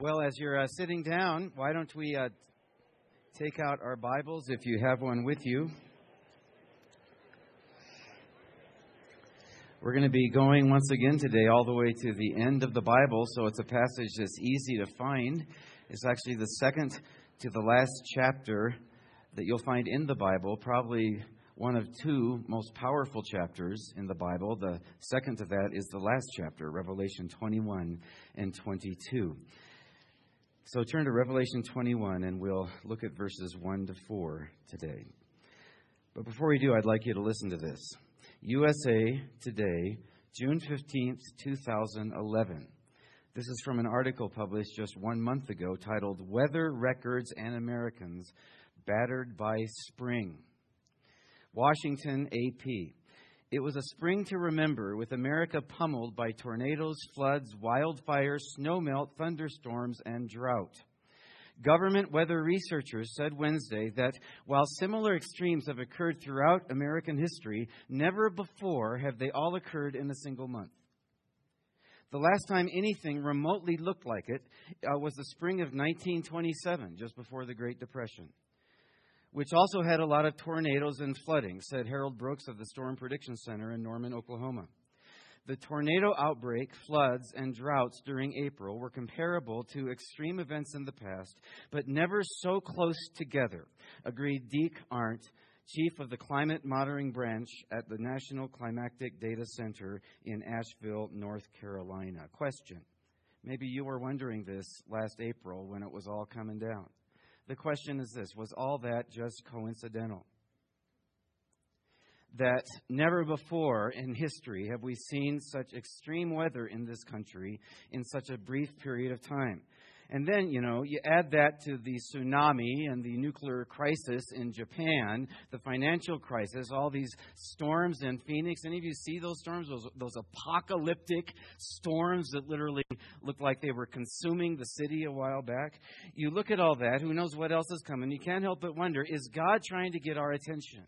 Well, as you're uh, sitting down, why don't we uh, take out our Bibles if you have one with you? We're going to be going once again today all the way to the end of the Bible, so it's a passage that's easy to find. It's actually the second to the last chapter that you'll find in the Bible, probably one of two most powerful chapters in the Bible. The second to that is the last chapter, Revelation 21 and 22. So turn to Revelation 21 and we'll look at verses 1 to 4 today. But before we do, I'd like you to listen to this USA Today, June 15th, 2011. This is from an article published just one month ago titled Weather Records and Americans Battered by Spring. Washington AP. It was a spring to remember, with America pummeled by tornadoes, floods, wildfires, snowmelt, thunderstorms, and drought. Government weather researchers said Wednesday that while similar extremes have occurred throughout American history, never before have they all occurred in a single month. The last time anything remotely looked like it uh, was the spring of 1927, just before the Great Depression which also had a lot of tornadoes and flooding, said Harold Brooks of the Storm Prediction Center in Norman, Oklahoma. The tornado outbreak, floods, and droughts during April were comparable to extreme events in the past, but never so close together, agreed Deke Arndt, chief of the climate monitoring branch at the National Climatic Data Center in Asheville, North Carolina. Question Maybe you were wondering this last April when it was all coming down. The question is this Was all that just coincidental? That never before in history have we seen such extreme weather in this country in such a brief period of time. And then, you know, you add that to the tsunami and the nuclear crisis in Japan, the financial crisis, all these storms in Phoenix. Any of you see those storms? Those, those apocalyptic storms that literally looked like they were consuming the city a while back. You look at all that, who knows what else is coming? You can't help but wonder is God trying to get our attention?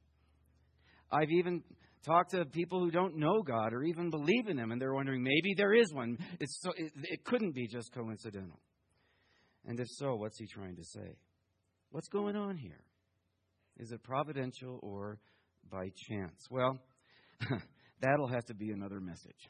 I've even talked to people who don't know God or even believe in Him, and they're wondering maybe there is one. It's so, it, it couldn't be just coincidental. And if so, what's he trying to say? What's going on here? Is it providential or by chance? Well, that'll have to be another message.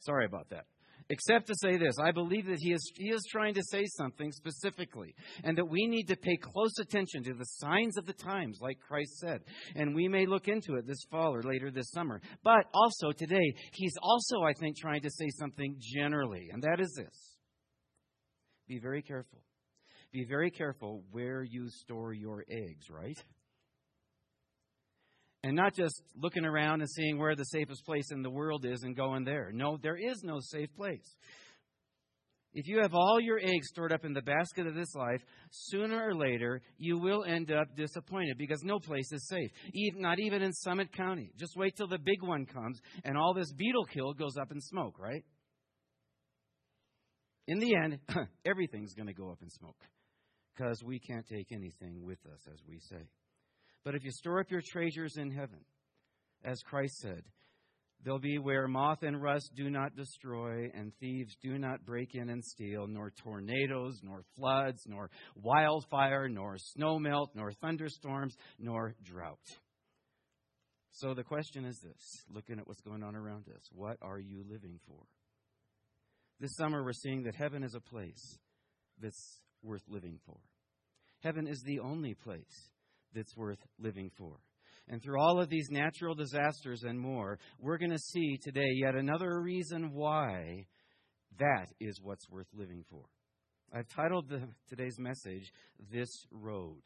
Sorry about that. Except to say this I believe that he is, he is trying to say something specifically, and that we need to pay close attention to the signs of the times, like Christ said. And we may look into it this fall or later this summer. But also today, he's also, I think, trying to say something generally, and that is this be very careful. Be very careful where you store your eggs, right? And not just looking around and seeing where the safest place in the world is and going there. No, there is no safe place. If you have all your eggs stored up in the basket of this life, sooner or later you will end up disappointed because no place is safe. Not even in Summit County. Just wait till the big one comes and all this beetle kill goes up in smoke, right? In the end, everything's going to go up in smoke because we can't take anything with us, as we say. But if you store up your treasures in heaven, as Christ said, they'll be where moth and rust do not destroy, and thieves do not break in and steal, nor tornadoes, nor floods, nor wildfire, nor snowmelt, nor thunderstorms, nor drought. So the question is this looking at what's going on around us, what are you living for? This summer, we're seeing that heaven is a place that's worth living for. Heaven is the only place that's worth living for. And through all of these natural disasters and more, we're going to see today yet another reason why that is what's worth living for. I've titled the, today's message, This Road.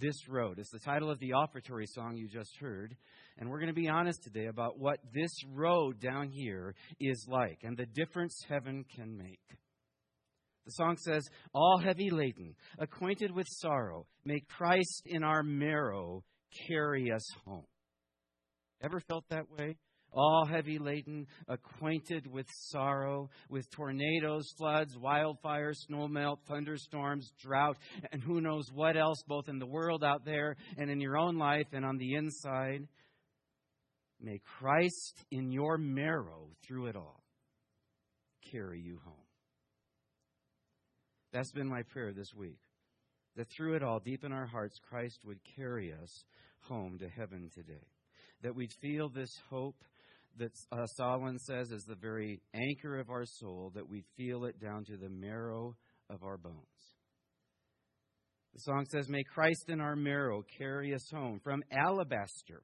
This Road. It's the title of the offertory song you just heard. And we're going to be honest today about what this road down here is like and the difference heaven can make. The song says, All heavy laden, acquainted with sorrow, may Christ in our marrow carry us home. Ever felt that way? All heavy laden, acquainted with sorrow, with tornadoes, floods, wildfires, snowmelt, thunderstorms, drought, and who knows what else, both in the world out there and in your own life and on the inside. May Christ in your marrow through it all carry you home. That's been my prayer this week. That through it all, deep in our hearts, Christ would carry us home to heaven today. That we'd feel this hope that uh, Solomon says is the very anchor of our soul, that we feel it down to the marrow of our bones. The song says, May Christ in our marrow carry us home from alabaster.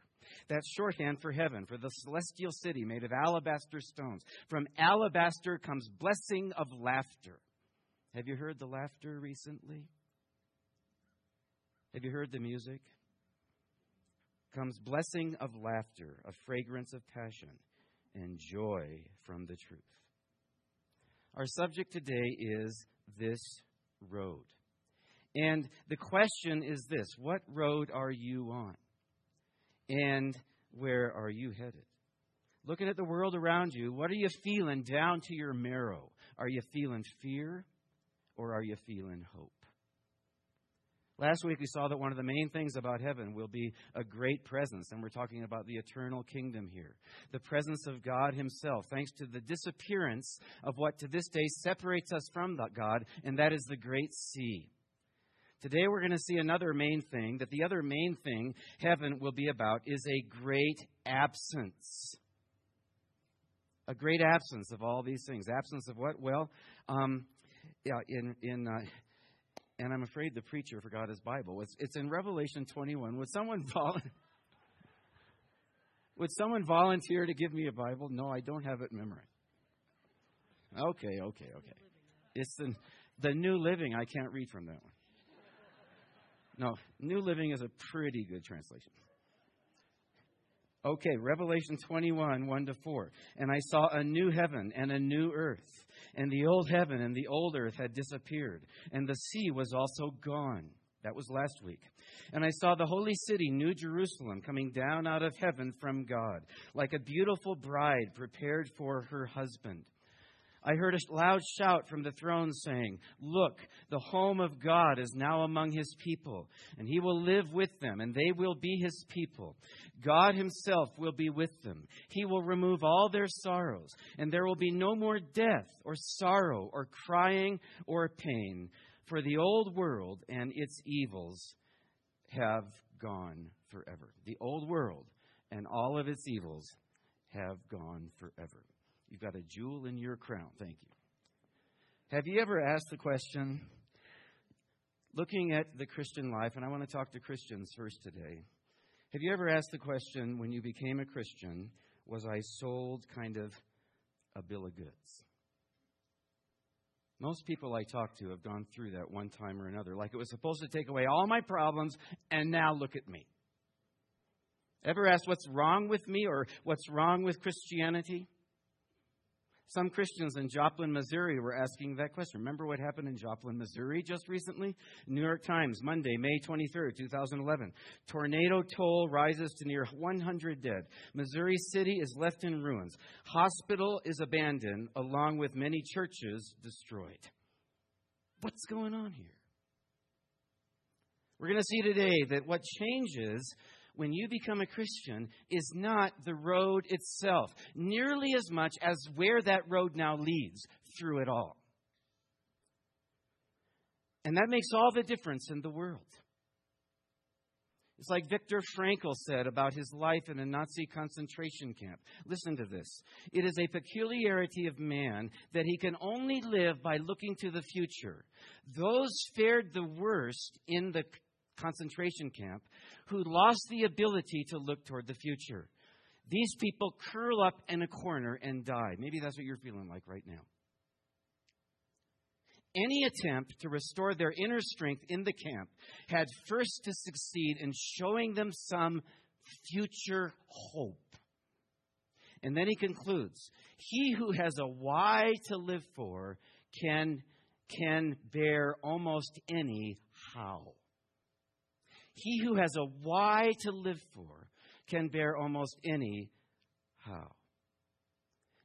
That's shorthand for heaven, for the celestial city made of alabaster stones. From alabaster comes blessing of laughter. Have you heard the laughter recently? Have you heard the music? Comes blessing of laughter, a fragrance of passion, and joy from the truth. Our subject today is this road. And the question is this what road are you on? And where are you headed? Looking at the world around you, what are you feeling down to your marrow? Are you feeling fear or are you feeling hope? Last week we saw that one of the main things about heaven will be a great presence, and we're talking about the eternal kingdom here. The presence of God Himself, thanks to the disappearance of what to this day separates us from God, and that is the great sea. Today we're going to see another main thing, that the other main thing heaven will be about is a great absence. A great absence of all these things. Absence of what? Well, um, yeah, in, in uh, and I'm afraid the preacher forgot his Bible. It's, it's in Revelation 21. Would someone volunteer? Would someone volunteer to give me a Bible? No, I don't have it memorized. Okay, okay, okay. It's the, the New Living. I can't read from that one. No, New Living is a pretty good translation. Okay, Revelation 21, 1 to 4. And I saw a new heaven and a new earth, and the old heaven and the old earth had disappeared, and the sea was also gone. That was last week. And I saw the holy city, New Jerusalem, coming down out of heaven from God, like a beautiful bride prepared for her husband. I heard a loud shout from the throne saying, Look, the home of God is now among his people, and he will live with them, and they will be his people. God himself will be with them. He will remove all their sorrows, and there will be no more death, or sorrow, or crying, or pain, for the old world and its evils have gone forever. The old world and all of its evils have gone forever. You've got a jewel in your crown. Thank you. Have you ever asked the question, looking at the Christian life, and I want to talk to Christians first today. Have you ever asked the question, when you became a Christian, was I sold kind of a bill of goods? Most people I talk to have gone through that one time or another, like it was supposed to take away all my problems, and now look at me. Ever asked what's wrong with me or what's wrong with Christianity? Some Christians in Joplin, Missouri were asking that question. Remember what happened in Joplin, Missouri just recently? New York Times, Monday, May 23rd, 2011. Tornado toll rises to near 100 dead. Missouri City is left in ruins. Hospital is abandoned, along with many churches destroyed. What's going on here? We're going to see today that what changes when you become a Christian is not the road itself, nearly as much as where that road now leads through it all. And that makes all the difference in the world. It's like Viktor Frankl said about his life in a Nazi concentration camp. Listen to this. It is a peculiarity of man that he can only live by looking to the future. Those fared the worst in the concentration camp who lost the ability to look toward the future. These people curl up in a corner and die. Maybe that's what you're feeling like right now. Any attempt to restore their inner strength in the camp had first to succeed in showing them some future hope. And then he concludes He who has a why to live for can, can bear almost any how. He who has a why to live for can bear almost any how.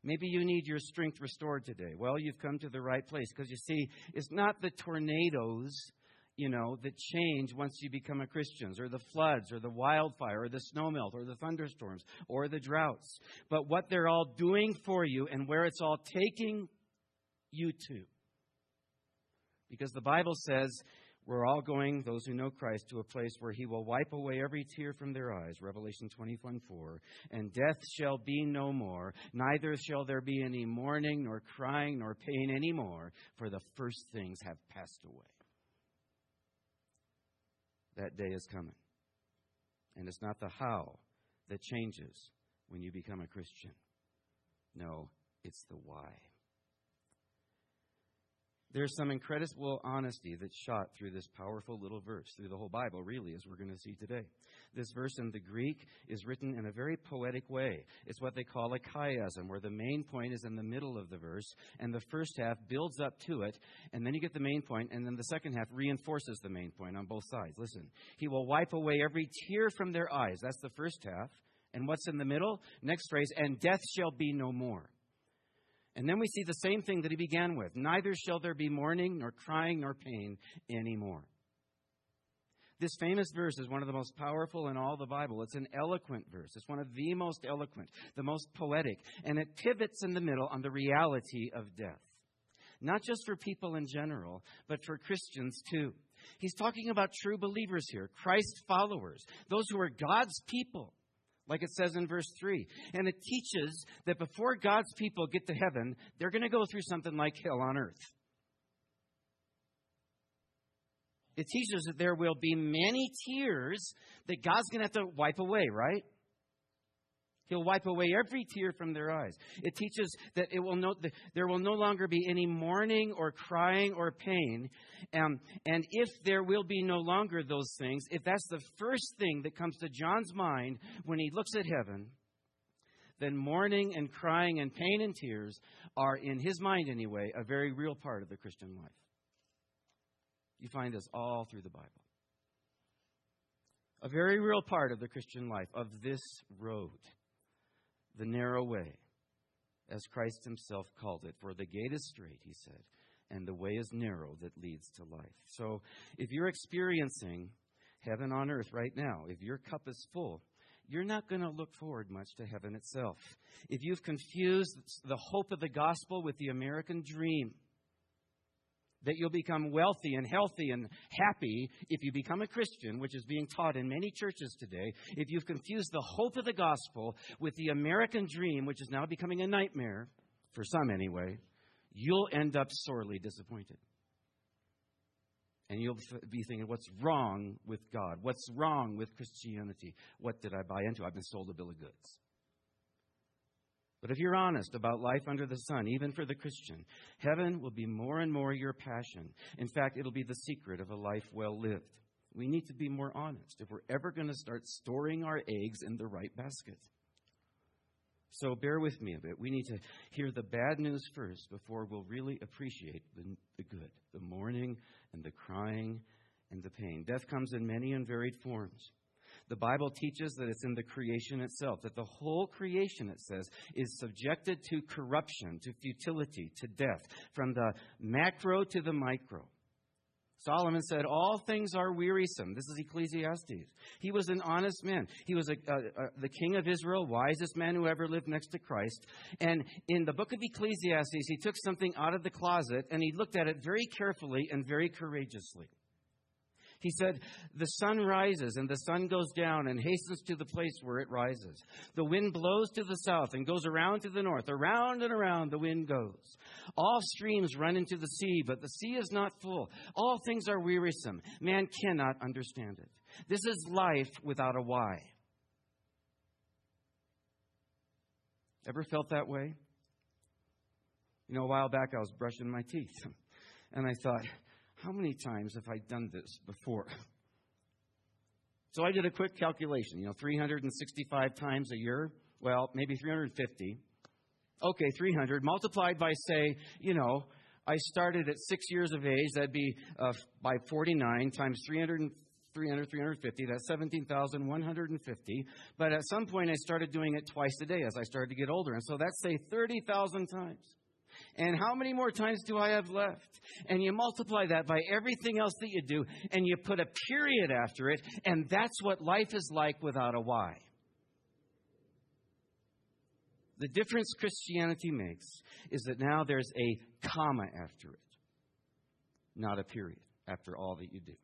Maybe you need your strength restored today. Well, you've come to the right place because you see, it's not the tornadoes, you know, that change once you become a Christian, or the floods, or the wildfire, or the snowmelt, or the thunderstorms, or the droughts, but what they're all doing for you and where it's all taking you to. Because the Bible says we're all going, those who know Christ, to a place where he will wipe away every tear from their eyes, Revelation 21 4. And death shall be no more, neither shall there be any mourning, nor crying, nor pain any more, for the first things have passed away. That day is coming. And it's not the how that changes when you become a Christian. No, it's the why. There's some incredible honesty that's shot through this powerful little verse, through the whole Bible, really, as we're going to see today. This verse in the Greek is written in a very poetic way. It's what they call a chiasm, where the main point is in the middle of the verse, and the first half builds up to it, and then you get the main point, and then the second half reinforces the main point on both sides. Listen, He will wipe away every tear from their eyes. That's the first half. And what's in the middle? Next phrase, and death shall be no more. And then we see the same thing that he began with neither shall there be mourning, nor crying, nor pain anymore. This famous verse is one of the most powerful in all the Bible. It's an eloquent verse. It's one of the most eloquent, the most poetic, and it pivots in the middle on the reality of death. Not just for people in general, but for Christians too. He's talking about true believers here, Christ followers, those who are God's people like it says in verse 3. And it teaches that before God's people get to heaven, they're going to go through something like hell on earth. It teaches that there will be many tears that God's going to have to wipe away, right? He'll wipe away every tear from their eyes. It teaches that it will no, there will no longer be any mourning or crying or pain. Um, and if there will be no longer those things, if that's the first thing that comes to John's mind when he looks at heaven, then mourning and crying and pain and tears are, in his mind anyway, a very real part of the Christian life. You find this all through the Bible. A very real part of the Christian life, of this road the narrow way, as Christ himself called it. For the gate is straight, he said, and the way is narrow that leads to life. So if you're experiencing heaven on earth right now, if your cup is full, you're not going to look forward much to heaven itself. If you've confused the hope of the gospel with the American dream, that you'll become wealthy and healthy and happy if you become a Christian, which is being taught in many churches today, if you've confused the hope of the gospel with the American dream, which is now becoming a nightmare, for some anyway, you'll end up sorely disappointed. And you'll be thinking, what's wrong with God? What's wrong with Christianity? What did I buy into? I've been sold a bill of goods. But if you're honest about life under the sun, even for the Christian, heaven will be more and more your passion. In fact, it'll be the secret of a life well lived. We need to be more honest if we're ever going to start storing our eggs in the right basket. So bear with me a bit. We need to hear the bad news first before we'll really appreciate the, the good, the mourning and the crying and the pain. Death comes in many and varied forms. The Bible teaches that it's in the creation itself, that the whole creation, it says, is subjected to corruption, to futility, to death, from the macro to the micro. Solomon said, All things are wearisome. This is Ecclesiastes. He was an honest man. He was a, a, a, the king of Israel, wisest man who ever lived next to Christ. And in the book of Ecclesiastes, he took something out of the closet and he looked at it very carefully and very courageously. He said, The sun rises and the sun goes down and hastens to the place where it rises. The wind blows to the south and goes around to the north. Around and around the wind goes. All streams run into the sea, but the sea is not full. All things are wearisome. Man cannot understand it. This is life without a why. Ever felt that way? You know, a while back I was brushing my teeth and I thought, how many times have I done this before? So I did a quick calculation, you know, 365 times a year. Well, maybe 350. Okay, 300 multiplied by, say, you know, I started at six years of age. That'd be uh, by 49 times 300, 300, 350. That's 17,150. But at some point, I started doing it twice a day as I started to get older. And so that's, say, 30,000 times. And how many more times do I have left? And you multiply that by everything else that you do, and you put a period after it, and that's what life is like without a why. The difference Christianity makes is that now there's a comma after it. not a period after all that you do.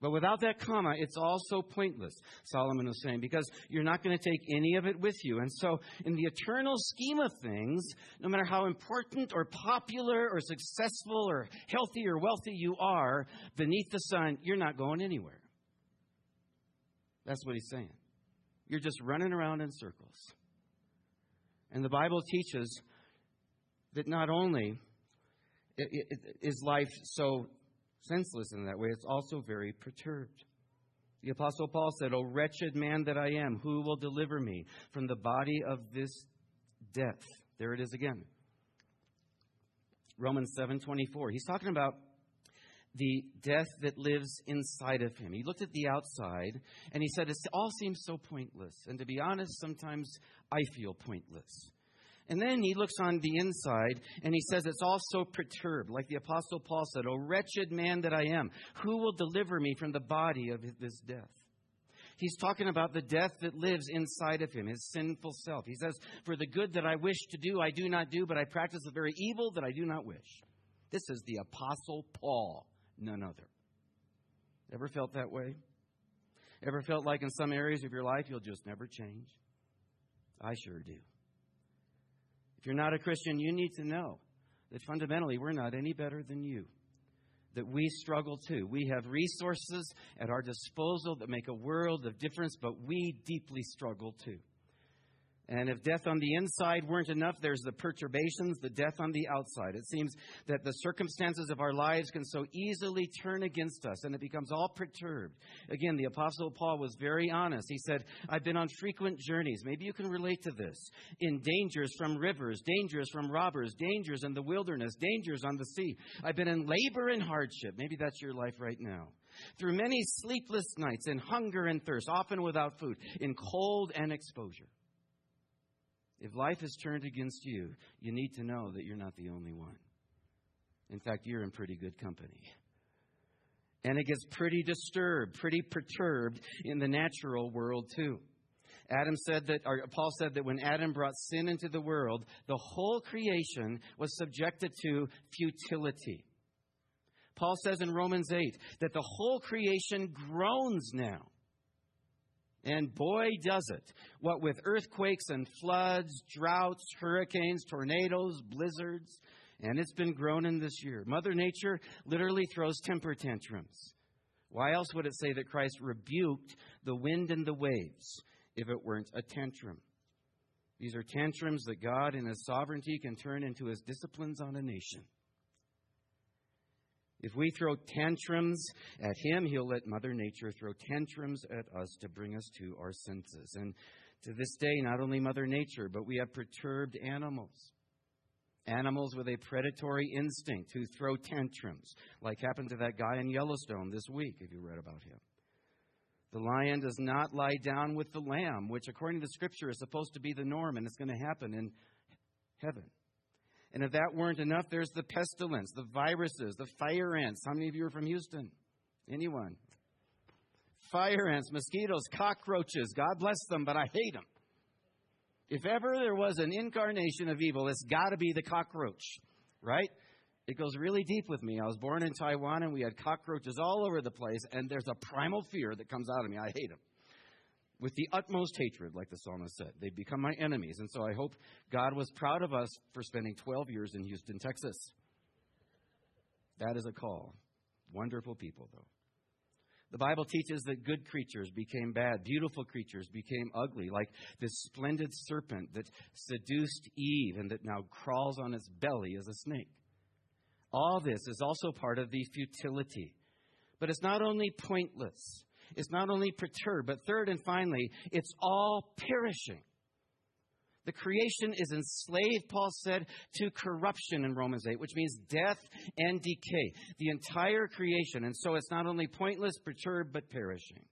But without that comma, it's also pointless, Solomon was saying, because you're not going to take any of it with you. And so, in the eternal scheme of things, no matter how important or popular or successful or healthy or wealthy you are, beneath the sun, you're not going anywhere. That's what he's saying. You're just running around in circles. And the Bible teaches that not only is life so senseless in that way, it's also very perturbed. The Apostle Paul said, O wretched man that I am, who will deliver me from the body of this death? There it is again. Romans 7:24. He's talking about the death that lives inside of him. He looked at the outside and he said, It all seems so pointless. And to be honest, sometimes I feel pointless. And then he looks on the inside and he says, It's all so perturbed. Like the Apostle Paul said, O wretched man that I am, who will deliver me from the body of this death? He's talking about the death that lives inside of him, his sinful self. He says, For the good that I wish to do, I do not do, but I practice the very evil that I do not wish. This is the Apostle Paul, none other. Ever felt that way? Ever felt like in some areas of your life you'll just never change? I sure do. If you're not a Christian, you need to know that fundamentally we're not any better than you. That we struggle too. We have resources at our disposal that make a world of difference, but we deeply struggle too. And if death on the inside weren't enough, there's the perturbations, the death on the outside. It seems that the circumstances of our lives can so easily turn against us, and it becomes all perturbed. Again, the Apostle Paul was very honest. He said, I've been on frequent journeys. Maybe you can relate to this. In dangers from rivers, dangers from robbers, dangers in the wilderness, dangers on the sea. I've been in labor and hardship. Maybe that's your life right now. Through many sleepless nights, in hunger and thirst, often without food, in cold and exposure. If life has turned against you, you need to know that you're not the only one. In fact, you're in pretty good company. And it gets pretty disturbed, pretty perturbed in the natural world, too. Adam said that, or Paul said that when Adam brought sin into the world, the whole creation was subjected to futility. Paul says in Romans 8 that the whole creation groans now and boy, does it. What with earthquakes and floods, droughts, hurricanes, tornadoes, blizzards, and it's been groaning this year. Mother Nature literally throws temper tantrums. Why else would it say that Christ rebuked the wind and the waves if it weren't a tantrum? These are tantrums that God, in His sovereignty, can turn into His disciplines on a nation. If we throw tantrums at him, he'll let Mother Nature throw tantrums at us to bring us to our senses. And to this day, not only Mother Nature, but we have perturbed animals. Animals with a predatory instinct who throw tantrums, like happened to that guy in Yellowstone this week, if you read about him. The lion does not lie down with the lamb, which, according to the scripture, is supposed to be the norm, and it's going to happen in heaven. And if that weren't enough, there's the pestilence, the viruses, the fire ants. How many of you are from Houston? Anyone? Fire ants, mosquitoes, cockroaches. God bless them, but I hate them. If ever there was an incarnation of evil, it's got to be the cockroach, right? It goes really deep with me. I was born in Taiwan and we had cockroaches all over the place, and there's a primal fear that comes out of me. I hate them with the utmost hatred, like the psalmist said. they've become my enemies. And so I hope God was proud of us for spending 12 years in Houston, Texas. That is a call. Wonderful people, though. The Bible teaches that good creatures became bad, beautiful creatures became ugly, like this splendid serpent that seduced Eve and that now crawls on its belly as a snake. All this is also part of the futility. But it's not only pointless, is not only perturbed, but third and finally, it's all perishing. The creation is enslaved, Paul said, to corruption in Romans 8, which means death and decay. The entire creation. And so it's not only pointless, perturbed, but perishing.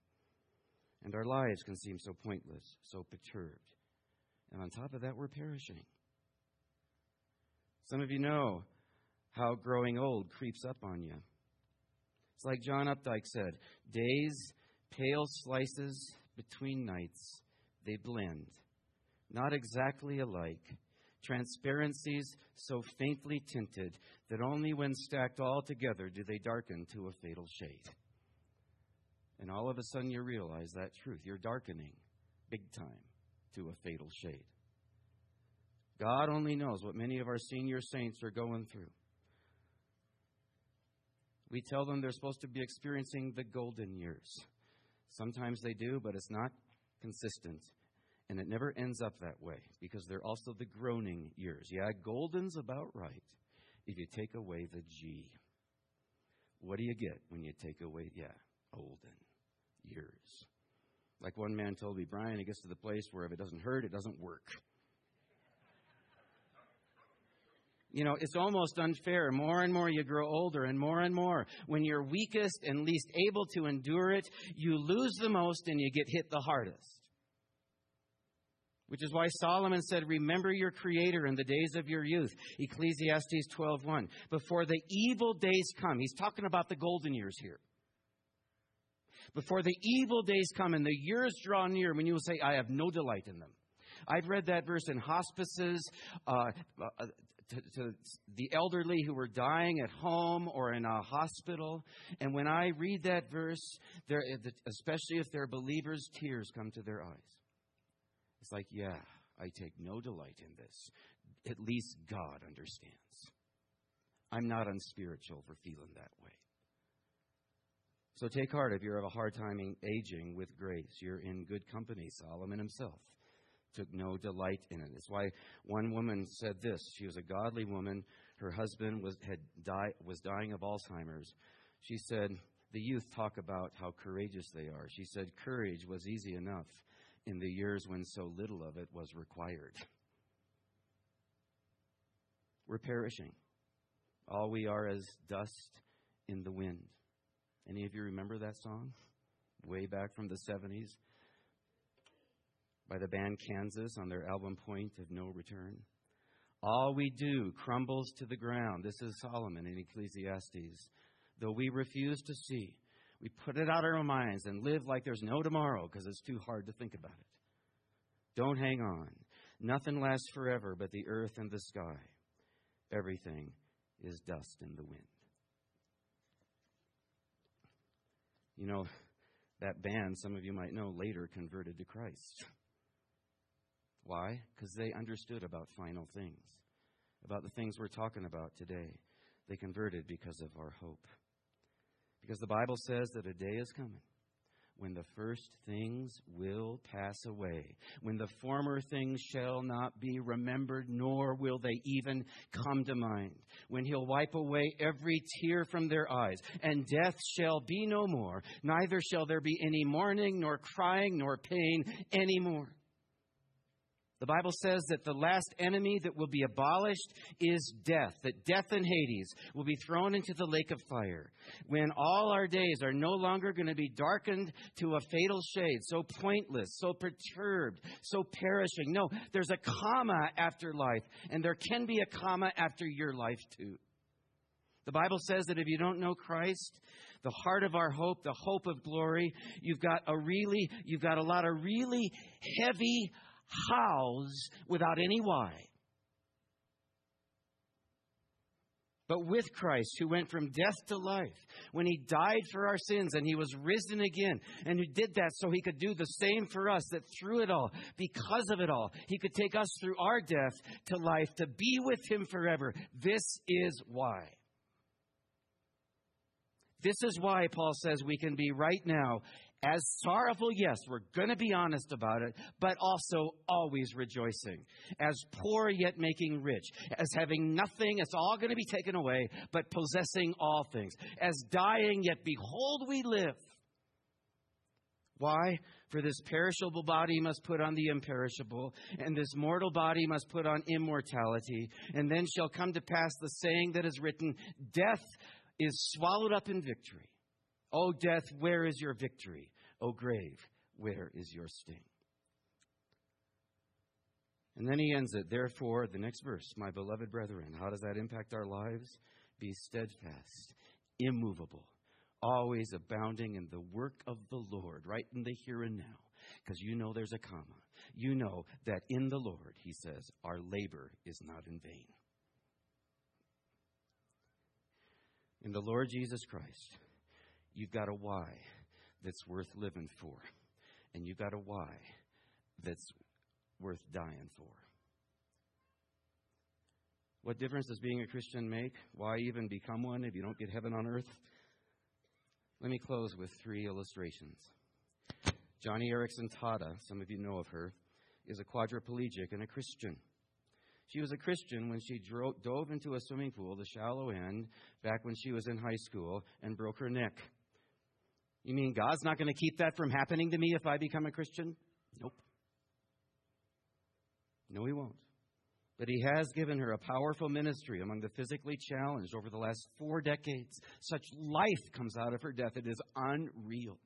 And our lives can seem so pointless, so perturbed. And on top of that, we're perishing. Some of you know how growing old creeps up on you. It's like John Updike said days Pale slices between nights, they blend, not exactly alike, transparencies so faintly tinted that only when stacked all together do they darken to a fatal shade. And all of a sudden you realize that truth. You're darkening big time to a fatal shade. God only knows what many of our senior saints are going through. We tell them they're supposed to be experiencing the golden years. Sometimes they do, but it's not consistent. And it never ends up that way because they're also the groaning years. Yeah, golden's about right if you take away the G. What do you get when you take away, yeah, olden years? Like one man told me, Brian, it gets to the place where if it doesn't hurt, it doesn't work. You know, it's almost unfair. More and more you grow older, and more and more. When you're weakest and least able to endure it, you lose the most and you get hit the hardest. Which is why Solomon said, Remember your Creator in the days of your youth. Ecclesiastes 12.1. Before the evil days come. He's talking about the golden years here. Before the evil days come and the years draw near when you will say, I have no delight in them. I've read that verse in hospices, uh, uh, to, to, the elderly who were dying at home or in a hospital. And when I read that verse, especially if they're believers, tears come to their eyes. It's like, yeah, I take no delight in this. At least God understands. I'm not unspiritual for feeling that way. So take heart if you're of a hard time aging with grace. You're in good company. Solomon himself took no delight in it. It's why one woman said this. She was a godly woman. Her husband was, had die, was dying of Alzheimer's. She said, The youth talk about how courageous they are. She said, Courage was easy enough in the years when so little of it was required. We're perishing. All we are is dust in the wind. Any of you remember that song? Way back from the 70s by the band Kansas on their album Point of No Return. All we do crumbles to the ground. This is Solomon in Ecclesiastes. Though we refuse to see, we put it out of our minds and live like there's no tomorrow because it's too hard to think about it. Don't hang on. Nothing lasts forever but the earth and the sky. Everything is dust in the wind. You know, that band, some of you might know, later converted to Christ. Why? Because they understood about final things, about the things we're talking about today. They converted because of our hope. Because the Bible says that a day is coming when the first things will pass away, when the former things shall not be remembered, nor will they even come to mind, when he'll wipe away every tear from their eyes, and death shall be no more, neither shall there be any mourning, nor crying, nor pain any more. The Bible says that the last enemy that will be abolished is death, that death and Hades will be thrown into the lake of fire. When all our days are no longer going to be darkened to a fatal shade, so pointless, so perturbed, so perishing. No, there's a comma after life, and there can be a comma after your life too. The Bible says that if you don't know Christ, the heart of our hope, the hope of glory, you've got a really, you've got a lot of really heavy hows without any why. But with Christ, who went from death to life, when he died for our sins and he was risen again, and who did that so he could do the same for us, that through it all, because of it all, he could take us through our death to life, to be with him forever. This is why. This is why Paul says we can be right now as sorrowful, yes, we're going to be honest about it, but also always rejoicing. As poor yet making rich. As having nothing, it's all going to be taken away, but possessing all things. As dying, yet behold, we live. Why? For this perishable body must put on the imperishable, and this mortal body must put on immortality. And then shall come to pass the saying that is written Death is swallowed up in victory. O death, where is your victory? O grave, where is your sting? And then he ends it, therefore, the next verse, my beloved brethren, how does that impact our lives? Be steadfast, immovable, always abounding in the work of the Lord, right in the here and now, because you know there's a comma. You know that in the Lord, he says, our labor is not in vain. In the Lord Jesus Christ, you've got a why that's worth living for, and you've got a why that's worth dying for. What difference does being a Christian make? Why even become one if you don't get heaven on earth? Let me close with three illustrations. Joni Eareckson Tada, some of you know of her, is a quadriplegic and a Christian. She was a Christian when she dro- dove into a swimming pool, the shallow end, back when she was in high school, and broke her neck. You mean God's not going to keep that from happening to me if I become a Christian? Nope. No, He won't. But He has given her a powerful ministry among the physically challenged over the last four decades. Such life comes out of her death, it is unreal.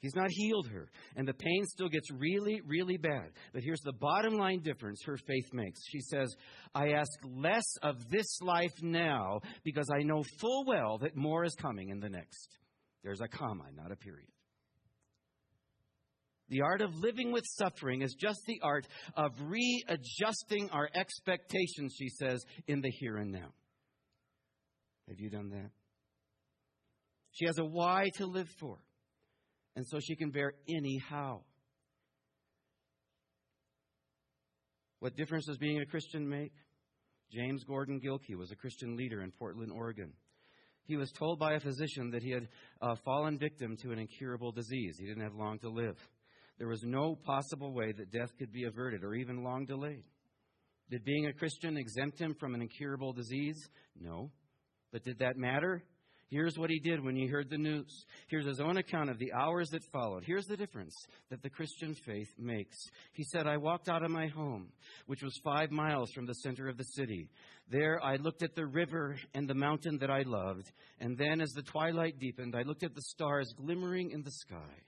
He's not healed her. And the pain still gets really, really bad. But here's the bottom line difference her faith makes. She says, I ask less of this life now because I know full well that more is coming in the next. There's a comma, not a period. The art of living with suffering is just the art of readjusting our expectations, she says, in the here and now. Have you done that? She has a why to live for and so she can bear any how. What difference does being a Christian make? James Gordon Gilkey was a Christian leader in Portland, Oregon. He was told by a physician that he had uh, fallen victim to an incurable disease. He didn't have long to live. There was no possible way that death could be averted or even long delayed. Did being a Christian exempt him from an incurable disease? No. But did that matter? Here's what he did when he heard the news. Here's his own account of the hours that followed. Here's the difference that the Christian faith makes. He said, I walked out of my home, which was five miles from the center of the city. There I looked at the river and the mountain that I loved. And then as the twilight deepened, I looked at the stars glimmering in the sky.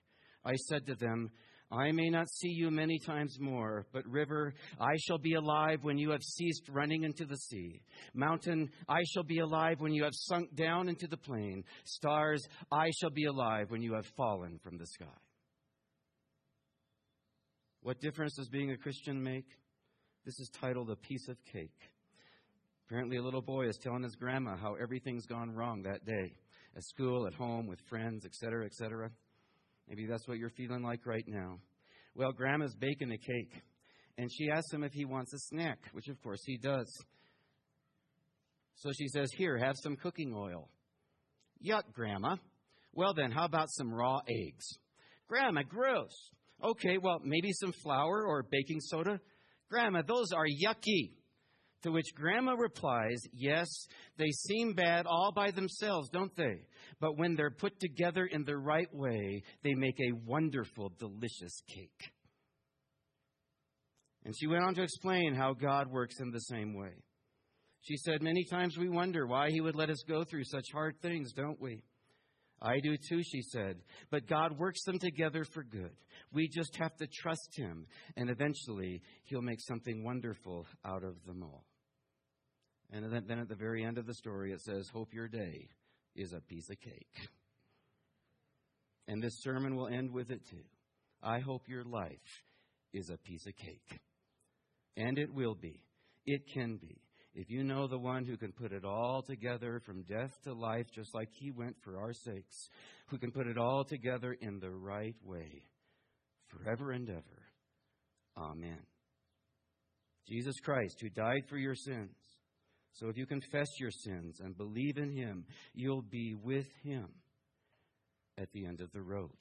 I said to them, I may not see you many times more, but river, I shall be alive when you have ceased running into the sea. Mountain, I shall be alive when you have sunk down into the plain. Stars, I shall be alive when you have fallen from the sky. What difference does being a Christian make? This is titled A Piece of Cake. Apparently, a little boy is telling his grandma how everything's gone wrong that day at school, at home, with friends, etc., etc. Maybe that's what you're feeling like right now. Well, Grandma's baking a cake, and she asks him if he wants a snack, which of course he does. So she says, Here, have some cooking oil. Yuck, Grandma. Well, then, how about some raw eggs? Grandma, gross. Okay, well, maybe some flour or baking soda. Grandma, those are yucky. To which Grandma replies, Yes, they seem bad all by themselves, don't they? But when they're put together in the right way, they make a wonderful, delicious cake. And she went on to explain how God works in the same way. She said, Many times we wonder why He would let us go through such hard things, don't we? I do too, she said. But God works them together for good. We just have to trust Him, and eventually He'll make something wonderful out of them all. And then at the very end of the story, it says, Hope your day is a piece of cake. And this sermon will end with it too. I hope your life is a piece of cake. And it will be. It can be. If you know the one who can put it all together from death to life, just like he went for our sakes, who can put it all together in the right way, forever and ever. Amen. Jesus Christ, who died for your sins. So if you confess your sins and believe in him, you'll be with him at the end of the road.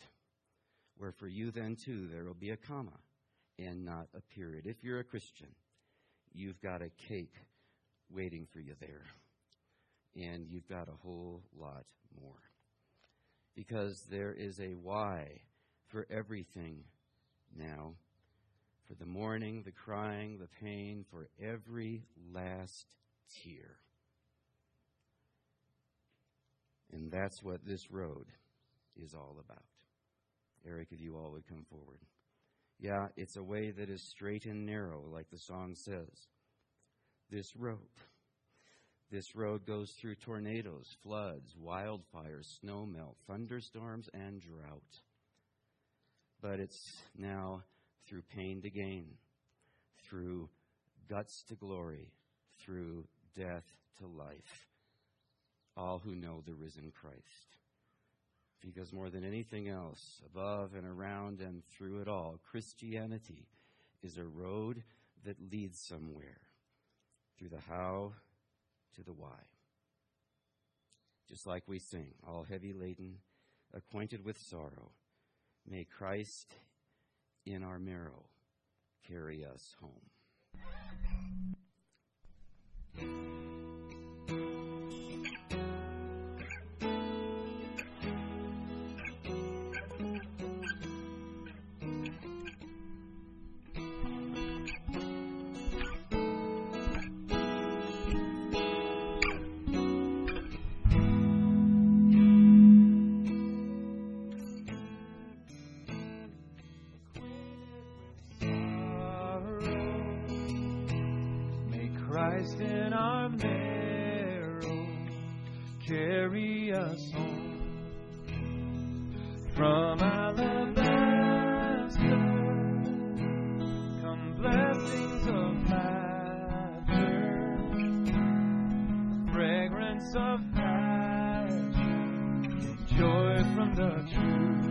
Where for you, then, too, there will be a comma and not a period. If you're a Christian, you've got a cake waiting for you there. And you've got a whole lot more. Because there is a why for everything now for the mourning, the crying, the pain, for every last tear. And that's what this road is all about. Eric, if you all would come forward. Yeah, it's a way that is straight and narrow, like the song says this road. This road goes through tornadoes, floods, wildfires, snowmelt, thunderstorms, and drought. but it's now through pain to gain, through guts to glory, through death to life. All who know the risen Christ. Because more than anything else, above and around and through it all, Christianity is a road that leads somewhere through the how to the why. Just like we sing, all heavy laden, acquainted with sorrow, may Christ in our marrow carry us home. Christ the truth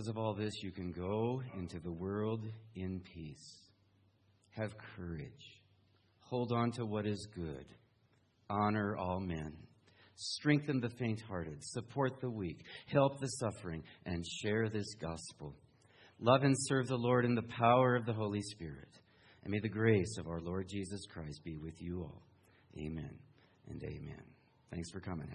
Because of all this, you can go into the world in peace. Have courage. Hold on to what is good. Honor all men. Strengthen the faint hearted. Support the weak. Help the suffering. And share this gospel. Love and serve the Lord in the power of the Holy Spirit. And may the grace of our Lord Jesus Christ be with you all. Amen and amen. Thanks for coming.